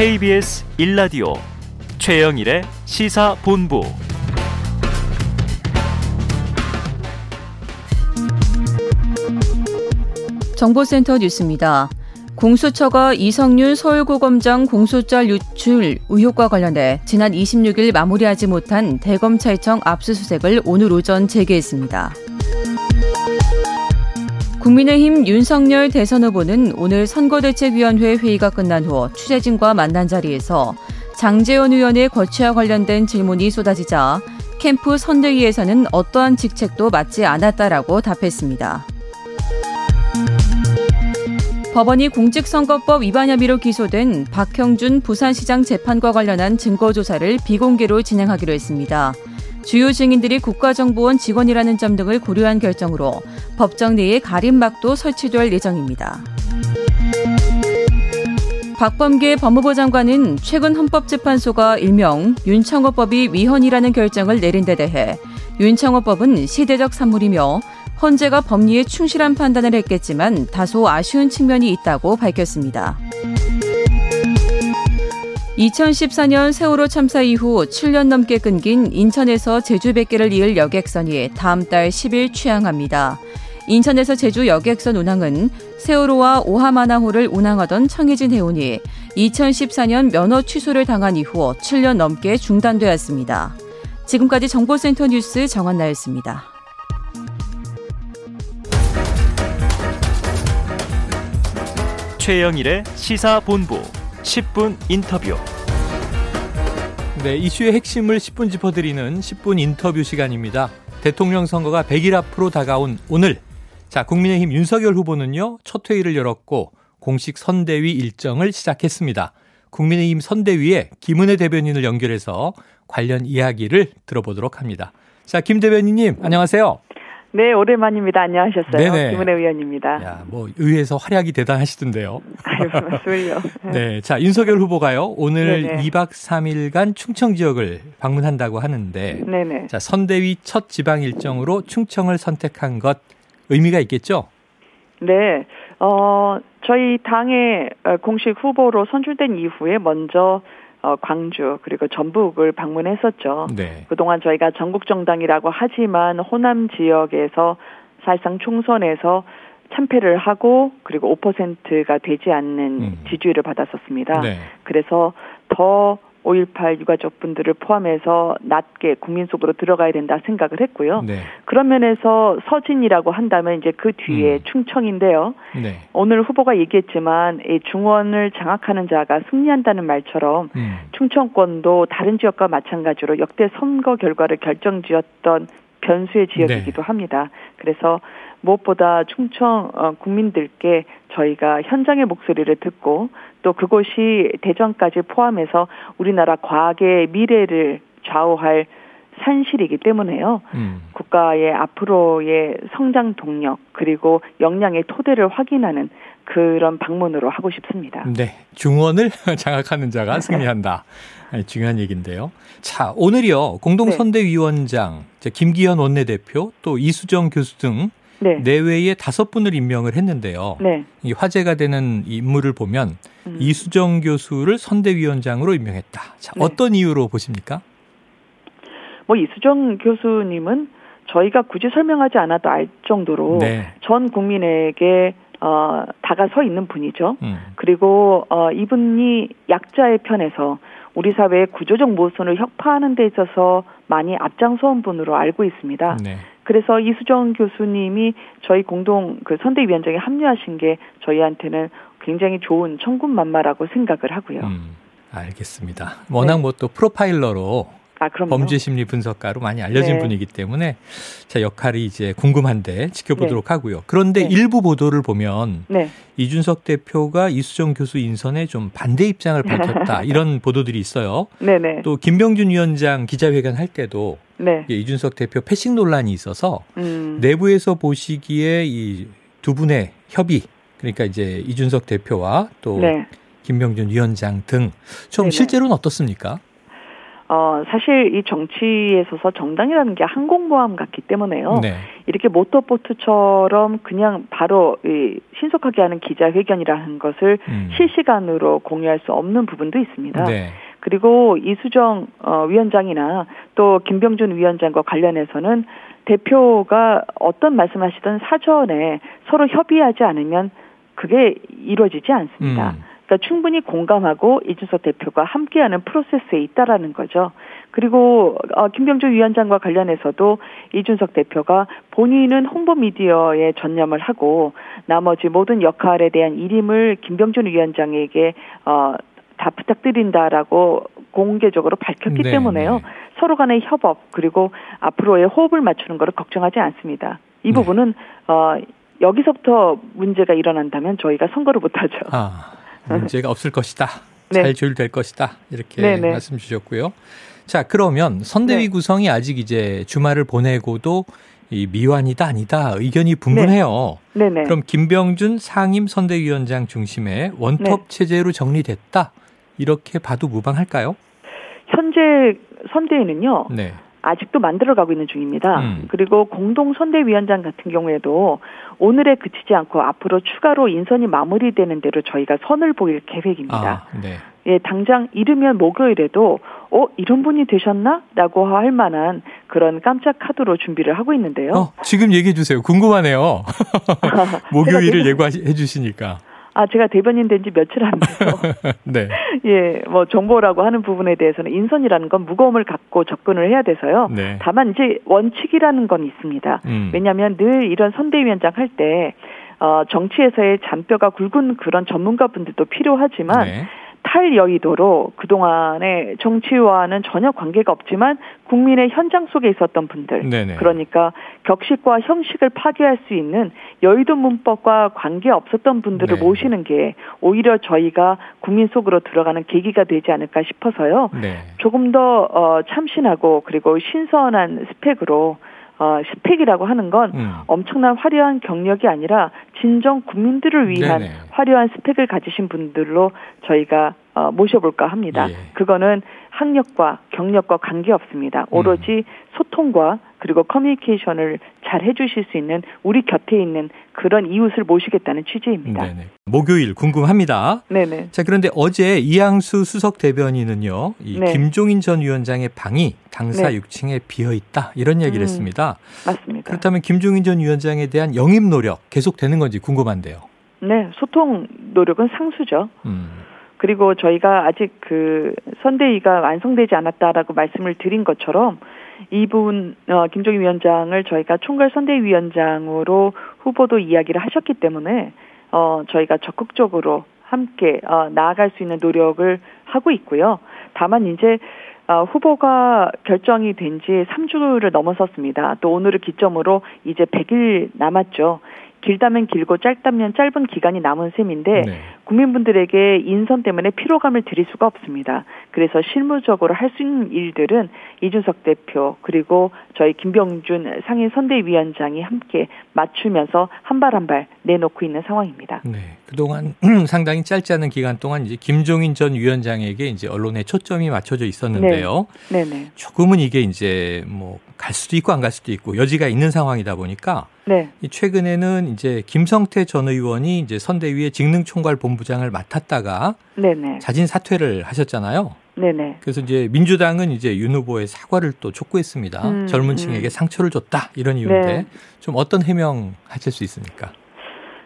KBS 1라디오 최영일의 시사본부 정보센터 뉴스입니다. 공수처가 이성윤 서울고검장 공소장 유출 의혹과 관련해 지난 26일 마무리하지 못한 대검찰청 압수수색을 오늘 오전 재개했습니다. 국민의힘 윤석열 대선 후보는 오늘 선거대책위원회 회의가 끝난 후 취재진과 만난 자리에서 장재원 의원의 거취와 관련된 질문이 쏟아지자 캠프 선대위에서는 어떠한 직책도 맡지 않았다라고 답했습니다. 법원이 공직선거법 위반 혐의로 기소된 박형준 부산시장 재판과 관련한 증거조사를 비공개로 진행하기로 했습니다. 주요 증인들이 국가정보원 직원이라는 점 등을 고려한 결정으로 법정 내에 가림막도 설치될 예정입니다. 박범계 법무부 장관은 최근 헌법재판소가 일명 윤창호법이 위헌이라는 결정을 내린 데 대해 윤창호법은 시대적 산물이며 헌재가 법리에 충실한 판단을 했겠지만 다소 아쉬운 측면이 있다고 밝혔습니다. 2014년 세월호 참사 이후 7년 넘게 끊긴 인천에서 제주 100개를 이을 여객선이 다음 달 10일 취항합니다. 인천에서 제주 여객선 운항은 세월호와 오하마나호를 운항하던 청해진 해운이 2014년 면허 취소를 당한 이후 7년 넘게 중단되었습니다. 지금까지 정보센터 뉴스 정한나였습니다. 최영일의 시사본부 10분 인터뷰. 네, 이슈의 핵심을 10분 짚어드리는 10분 인터뷰 시간입니다. 대통령 선거가 100일 앞으로 다가온 오늘. 자, 국민의힘 윤석열 후보는요, 첫 회의를 열었고, 공식 선대위 일정을 시작했습니다. 국민의힘 선대위에 김은혜 대변인을 연결해서 관련 이야기를 들어보도록 합니다. 자, 김 대변인님, 안녕하세요. 네, 오랜만입니다. 안녕하셨어요. 네네. 김은혜 의원입니다. 야, 뭐 의회에서 활약이 대단하시던데요. 아유, 말씀을요. 네, 자 윤석열 후보가요 오늘 네네. 2박 3일간 충청 지역을 방문한다고 하는데, 네네. 자 선대위 첫 지방 일정으로 충청을 선택한 것 의미가 있겠죠? 네, 어 저희 당의 공식 후보로 선출된 이후에 먼저 어, 광주 그리고 전북을 방문했었죠. 네. 그동안 저희가 전국 정당이라고 하지만 호남 지역에서 사실상 총선에서 참패를 하고 그리고 5%가 되지 않는 음. 지지율을 받았었습니다. 네. 그래서 더 5.18 유가족분들을 포함해서 낮게 국민 속으로 들어가야 된다 생각을 했고요. 네. 그런 면에서 서진이라고 한다면 이제 그 뒤에 음. 충청인데요. 네. 오늘 후보가 얘기했지만 이 중원을 장악하는 자가 승리한다는 말처럼 음. 충청권도 다른 지역과 마찬가지로 역대 선거 결과를 결정지었던 변수의 지역이기도 네. 합니다. 그래서 무엇보다 충청 어, 국민들께 저희가 현장의 목소리를 듣고 또 그곳이 대전까지 포함해서 우리나라 과학의 미래를 좌우할 산실이기 때문에요. 음. 국가의 앞으로의 성장 동력 그리고 역량의 토대를 확인하는 그런 방문으로 하고 싶습니다. 네, 중원을 장악하는 자가 승리한다. 중요한 얘기인데요. 자, 오늘이요 공동선대위원장 네. 김기현 원내대표 또 이수정 교수 등 네. 내외에 다섯 분을 임명을 했는데요. 네. 이 화제가 되는 인물을 보면 음. 이수정 교수를 선대위원장으로 임명했다. 자, 네. 어떤 이유로 보십니까? 뭐 이수정 교수님은 저희가 굳이 설명하지 않아도 알 정도로 네. 전 국민에게 어, 다가서 있는 분이죠. 음. 그리고 어, 이분이 약자의 편에서 우리 사회의 구조적 모순을 혁파하는 데 있어서 많이 앞장서온 분으로 알고 있습니다. 네. 그래서 이수정 교수님이 저희 공동 그 선대위원장에 합류하신 게 저희한테는 굉장히 좋은 천군만마라고 생각을 하고요. 음, 알겠습니다. 워낙 네. 뭐또 프로파일러로 아, 범죄 심리 분석가로 많이 알려진 네. 분이기 때문에 제 역할이 이제 궁금한데 지켜보도록 네. 하고요. 그런데 네. 일부 보도를 보면 네. 이준석 대표가 이수정 교수 인선에 좀 반대 입장을 밝혔다 이런 보도들이 있어요. 네네. 또 김병준 위원장 기자회견 할 때도 네. 이준석 대표 패싱 논란이 있어서 음. 내부에서 보시기에 이 두 분의 협의 그러니까 이제 이준석 대표와 또 네. 김병준 위원장 등 좀 실제로는 어떻습니까? 어, 사실 이 정치에 있어서 정당이라는 게 항공모함 같기 때문에요. 네. 이렇게 모터보트처럼 그냥 바로 이 신속하게 하는 기자회견이라는 것을 음. 실시간으로 공유할 수 없는 부분도 있습니다. 네. 그리고 이수정 어, 위원장이나 또 김병준 위원장과 관련해서는 대표가 어떤 말씀하시던 사전에 서로 협의하지 않으면 그게 이루어지지 않습니다. 음. 그러니까 충분히 공감하고 이준석 대표가 함께하는 프로세스에 있다라는 거죠. 그리고 어, 김병준 위원장과 관련해서도 이준석 대표가 본인은 홍보 미디어에 전념을 하고 나머지 모든 역할에 대한 일임을 김병준 위원장에게 어, 다 부탁드린다라고 공개적으로 밝혔기 네, 때문에요. 네. 서로 간의 협업 그리고 앞으로의 호흡을 맞추는 것을 걱정하지 않습니다. 이 네. 부분은 어 여기서부터 문제가 일어난다면 저희가 선거를 못하죠. 아. 문제가 없을 것이다. 네. 잘 조율될 것이다. 이렇게 네네. 네. 말씀 주셨고요. 자, 그러면 선대위 네. 구성이 아직 이제 주말을 보내고도 이 미완이다 아니다 의견이 분분해요. 네. 네네. 그럼 김병준 상임 선대위원장 중심의 원톱 네. 체제로 정리됐다. 이렇게 봐도 무방할까요? 현재 선대위는요. 네. 아직도 만들어가고 있는 중입니다. 음. 그리고 공동 선대위원장 같은 경우에도 오늘에 그치지 않고 앞으로 추가로 인선이 마무리되는 대로 저희가 선을 보일 계획입니다. 아, 네. 예, 당장 이르면 목요일에도 어 이런 분이 되셨나라고 할 만한 그런 깜짝 카드로 준비를 하고 있는데요. 어, 지금 얘기해 주세요. 궁금하네요. 목요일을 예고해 주시니까. 아, 제가 대변인 된 지 며칠 안 돼서. 네. 예, 뭐 정보라고 하는 부분에 대해서는 인선이라는 건 무거움을 갖고 접근을 해야 돼서요. 네. 다만 이제 원칙이라는 건 있습니다. 음. 왜냐하면 늘 이런 선대위원장 할 때 어, 정치에서의 잔뼈가 굵은 그런 전문가분들도 필요하지만 네. 탈여의도로 그동안의 정치와는 전혀 관계가 없지만 국민의 현장 속에 있었던 분들 네네. 그러니까 격식과 형식을 파괴할 수 있는 여의도 문법과 관계 없었던 분들을 네. 모시는 게 오히려 저희가 국민 속으로 들어가는 계기가 되지 않을까 싶어서요. 네. 조금 더 어, 참신하고 그리고 신선한 스펙으로 어, 스펙이라고 하는 건 음. 엄청난 화려한 경력이 아니라 진정 국민들을 위한 네네. 화려한 스펙을 가지신 분들로 저희가 어, 모셔볼까 합니다. 예. 그거는 학력과 경력과 관계 없습니다. 오로지 음. 소통과 그리고 커뮤니케이션을 잘 해주실 수 있는 우리 곁에 있는 그런 이웃을 모시겠다는 취지입니다. 네네. 목요일 궁금합니다. 네네. 자 그런데 어제 이양수 수석 대변인은요, 이 네. 김종인 전 위원장의 방이 당사 네. 6층에 비어 있다 이런 얘기를 음, 했습니다. 맞습니다. 그렇다면 김종인 전 위원장에 대한 영입 노력 계속되는 건지 궁금한데요. 네, 소통 노력은 상수죠. 음. 그리고 저희가 아직 그 선대위가 완성되지 않았다라고 말씀을 드린 것처럼 이분 어, 김종인 위원장을 저희가 총괄 선대위원장으로 후보도 이야기를 하셨기 때문에 어, 저희가 적극적으로 함께 어, 나아갈 수 있는 노력을 하고 있고요. 다만 이제 어, 후보가 결정이 된 지 3주를 넘어섰습니다. 또 오늘을 기점으로 이제 100일 남았죠. 길다면 길고 짧다면 짧은 기간이 남은 셈인데 네. 국민분들에게 인선 때문에 피로감을 드릴 수가 없습니다. 그래서 실무적으로 할 수 있는 일들은 이준석 대표 그리고 저희 김병준 상임 선대위원장이 함께 맞추면서 한 발 한 발 내놓고 있는 상황입니다. 네. 그동안 상당히 짧지 않은 기간 동안 이제 김종인 전 위원장에게 이제 언론에 초점이 맞춰져 있었는데요. 네. 네 조금은 이게 이제 뭐 갈 수도 있고 안 갈 수도 있고 여지가 있는 상황이다 보니까 네. 최근에는 이제 김성태 전 의원이 이제 선대위의 직능총괄 본 부장을 맡았다가 네네. 자진 사퇴를 하셨잖아요. 네네. 그래서 이제 민주당은 이제 윤 후보의 사과를 또 촉구했습니다. 음, 젊은 층에게 음. 상처를 줬다 이런 이유인데 네. 좀 어떤 해명 하실 수 있습니까?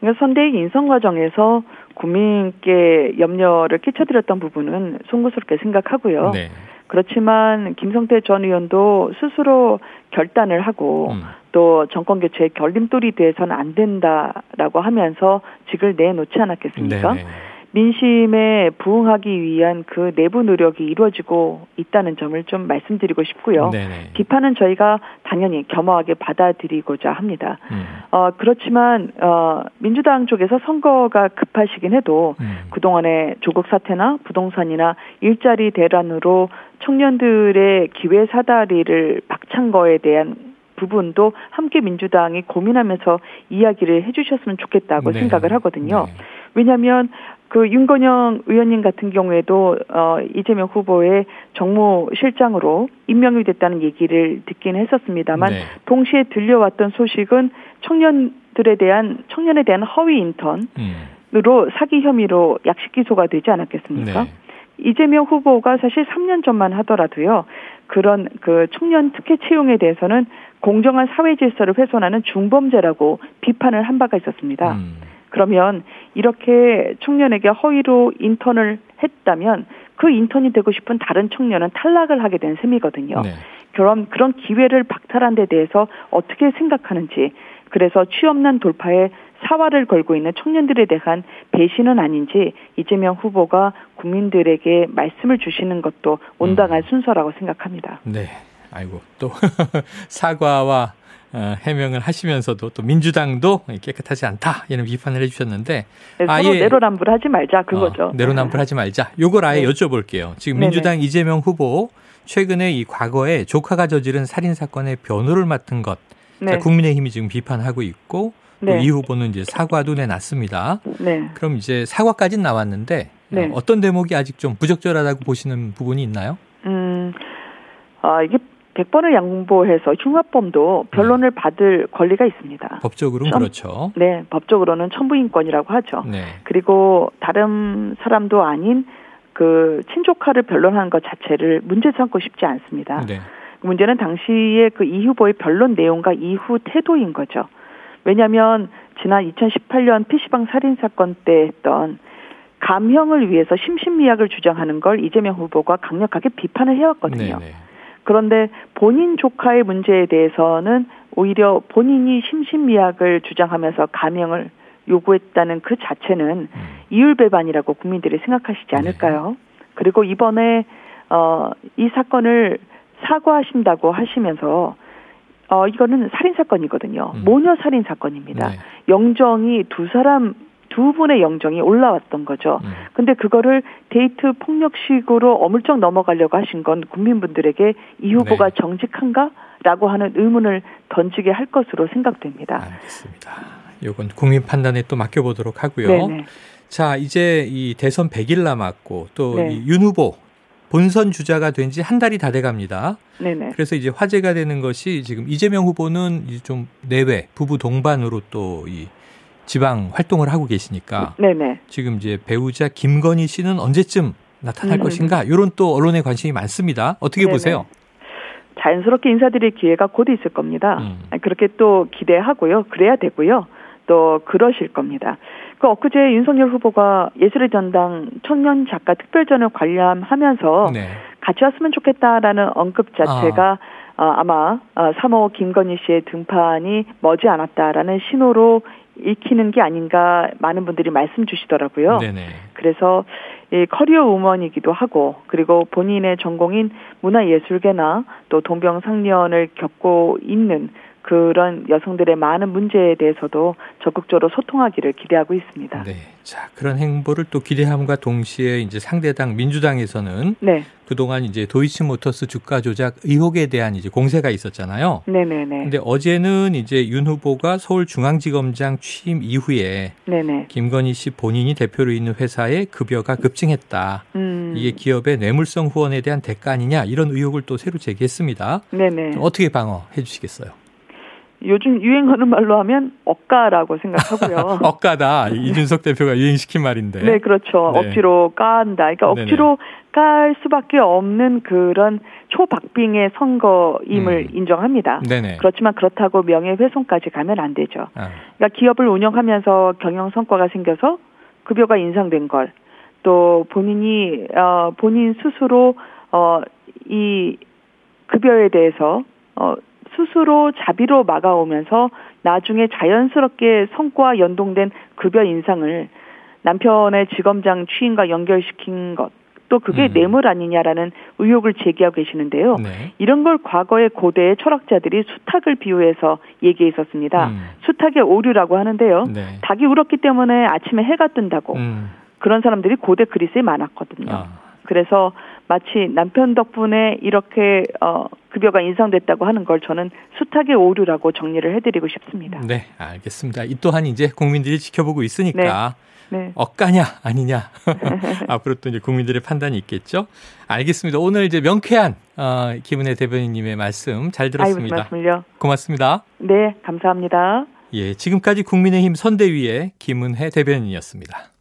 그러니까 선대위 인선 과정에서 국민께 염려를 끼쳐드렸던 부분은 송구스럽게 생각하고요. 네. 그렇지만 김성태 전 의원도 스스로 결단을 하고 음. 또 정권 교체의 결림돌이 돼서는 안 된다라고 하면서 직을 내놓지 않았겠습니까? 네네. 민심에 부응하기 위한 그 내부 노력이 이루어지고 있다는 점을 좀 말씀드리고 싶고요. 네네. 비판은 저희가 당연히 겸허하게 받아들이고자 합니다. 음. 어, 그렇지만 어, 민주당 쪽에서 선거가 급하시긴 해도 음. 그동안의 조국 사태나 부동산이나 일자리 대란으로 청년들의 기회 사다리를 박찬 거에 대한 부분도 함께 민주당이 고민하면서 이야기를 해주셨으면 좋겠다고 네. 생각을 하거든요. 네. 왜냐하면 그 윤건영 의원님 같은 경우에도 어 이재명 후보의 정무실장으로 임명이 됐다는 얘기를 듣긴 했었습니다만 네. 동시에 들려왔던 소식은 청년들에 대한 청년에 대한 허위 인턴으로 음. 사기 혐의로 약식 기소가 되지 않았겠습니까? 네. 이재명 후보가 사실 3년 전만 하더라도요. 그런 그 청년 특혜 채용에 대해서는 공정한 사회 질서를 훼손하는 중범죄라고 비판을 한 바가 있었습니다. 음. 그러면 이렇게 청년에게 허위로 인턴을 했다면 그 인턴이 되고 싶은 다른 청년은 탈락을 하게 된 셈이거든요. 네. 그럼 그런 기회를 박탈한 데 대해서 어떻게 생각하는지 그래서 취업난 돌파에 사활을 걸고 있는 청년들에 대한 배신은 아닌지 이재명 후보가 국민들에게 말씀을 주시는 것도 온당한 음. 순서라고 생각합니다. 네. 아이고 또 사과와 어, 해명을 하시면서도 또 민주당도 깨끗하지 않다 이런 비판을 해주셨는데 네, 아예 내로남불하지 말자 그거죠. 어, 내로남불하지 말자. 요걸 아예 네. 여쭤볼게요. 지금 민주당 네네. 이재명 후보 최근에 이 과거에 조카가 저지른 살인 사건의 변호를 맡은 것 네. 국민의힘이 지금 비판하고 있고 네. 이 후보는 이제 사과도 내놨습니다. 네. 그럼 이제 사과까지는 나왔는데 네. 어떤 대목이 아직 좀 부적절하다고 보시는 부분이 있나요? 음, 아 이게 100번을 양보해서 흉악범도 변론을 네. 받을 권리가 있습니다. 법적으로는 첨, 그렇죠. 네, 법적으로는 첨부인권이라고 하죠. 네. 그리고 다른 사람도 아닌 그 친족화를 변론하는 것 자체를 문제 삼고 싶지 않습니다. 네. 문제는 당시에 그 이 후보의 변론 내용과 이후 태도인 거죠. 왜냐하면 지난 2018년 PC방 살인 사건 때 했던 감형을 위해서 심신미약을 주장하는 걸 이재명 후보가 강력하게 비판을 해왔거든요. 네네. 그런데 본인 조카의 문제에 대해서는 오히려 본인이 심신미약을 주장하면서 감형을 요구했다는 그 자체는 음. 이율배반이라고 국민들이 생각하시지 네. 않을까요? 네. 그리고 이번에 어, 이 사건을 사과하신다고 하시면서 어, 이거는 살인 사건이거든요. 음. 모녀 살인 사건입니다. 네. 영정이 두 사람 두 분의 영정이 올라왔던 거죠. 음. 근데 그거를 데이트 폭력식으로 어물쩍 넘어가려고 하신 건 국민분들에게 이 후보가 네. 정직한가 라고 하는 의문을 던지게 할 것으로 생각됩니다. 알겠습니다. 이건 국민 판단에 또 맡겨보도록 하고요. 네네. 자, 이제 이 대선 100일 남았고 또윤 네. 후보 본선 주자가 된 지 한 달이 다 돼갑니다. 네네. 그래서 이제 화제가 되는 것이 지금 이재명 후보는 좀 내외 부부 동반으로 또 이 지방 활동을 하고 계시니까 네네. 지금 이제 배우자 김건희 씨는 언제쯤 나타날 음. 것인가 이런 또 언론의 관심이 많습니다. 어떻게 네네. 보세요? 자연스럽게 인사드릴 기회가 곧 있을 겁니다. 음. 그렇게 또 기대하고요. 그래야 되고요. 또 그러실 겁니다. 그 엊그제 윤석열 후보가 예술의 전당 청년 작가 특별전을 관람하면서 네. 같이 왔으면 좋겠다라는 언급 자체가 아. 어, 아마 3호 어, 김건희 씨의 등판이 머지 않았다라는 신호로 읽히는 게 아닌가 많은 분들이 말씀 주시더라고요. 네네. 그래서 이 커리어 우먼이기도 하고 그리고 본인의 전공인 문화예술계나 또 동병상련을 겪고 있는 그런 여성들의 많은 문제에 대해서도 적극적으로 소통하기를 기대하고 있습니다. 네. 자, 그런 행보를 또 기대함과 동시에 이제 상대당 민주당에서는 네. 그동안 이제 도이치모터스 주가 조작 의혹에 대한 이제 공세가 있었잖아요. 네 네 네. 근데 어제는 이제 윤 후보가 서울중앙지검장 취임 이후에 네 네. 김건희 씨 본인이 대표로 있는 회사의 급여가 급증했다. 음. 이게 기업의 뇌물성 후원에 대한 대가 아니냐 이런 의혹을 또 새로 제기했습니다. 네 네. 어떻게 방어해 주시겠어요? 요즘 유행하는 말로 하면 억가라고 생각하고요. 억가다. 이준석 대표가 유행시킨 말인데. 네, 그렇죠. 네. 억지로 깐다. 그러니까 억지로 깔 수밖에 없는 그런 초박빙의 선거임을 음. 인정합니다. 네네. 그렇지만 그렇다고 명예훼손까지 가면 안 되죠. 아. 그러니까 기업을 운영하면서 경영 성과가 생겨서 급여가 인상된 걸 또 본인이 어 본인 스스로 어이 급여에 대해서 어 스스로 자비로 막아오면서 나중에 자연스럽게 성과 연동된 급여 인상을 남편의 지검장 취임과 연결시킨 것. 또 그게 음. 뇌물 아니냐라는 의혹을 제기하고 계시는데요. 네. 이런 걸 과거의 고대의 철학자들이 수탉을 비유해서 얘기했었습니다. 음. 수탉의 오류라고 하는데요. 네. 닭이 울었기 때문에 아침에 해가 뜬다고. 음. 그런 사람들이 고대 그리스에 많았거든요. 아. 그래서 마치 남편 덕분에 이렇게 어 급여가 인상됐다고 하는 걸 저는 숱하게 오류라고 정리를 해드리고 싶습니다. 네, 알겠습니다. 이 또한 이제 국민들이 지켜보고 있으니까 네. 네. 엇가냐 아니냐 앞으로 또 이제 국민들의 판단이 있겠죠. 알겠습니다. 오늘 이제 명쾌한 어, 김은혜 대변인님의 말씀 잘 들었습니다. 말씀을요. 고맙습니다. 네, 감사합니다. 예, 지금까지 국민의힘 선대위의 김은혜 대변인이었습니다.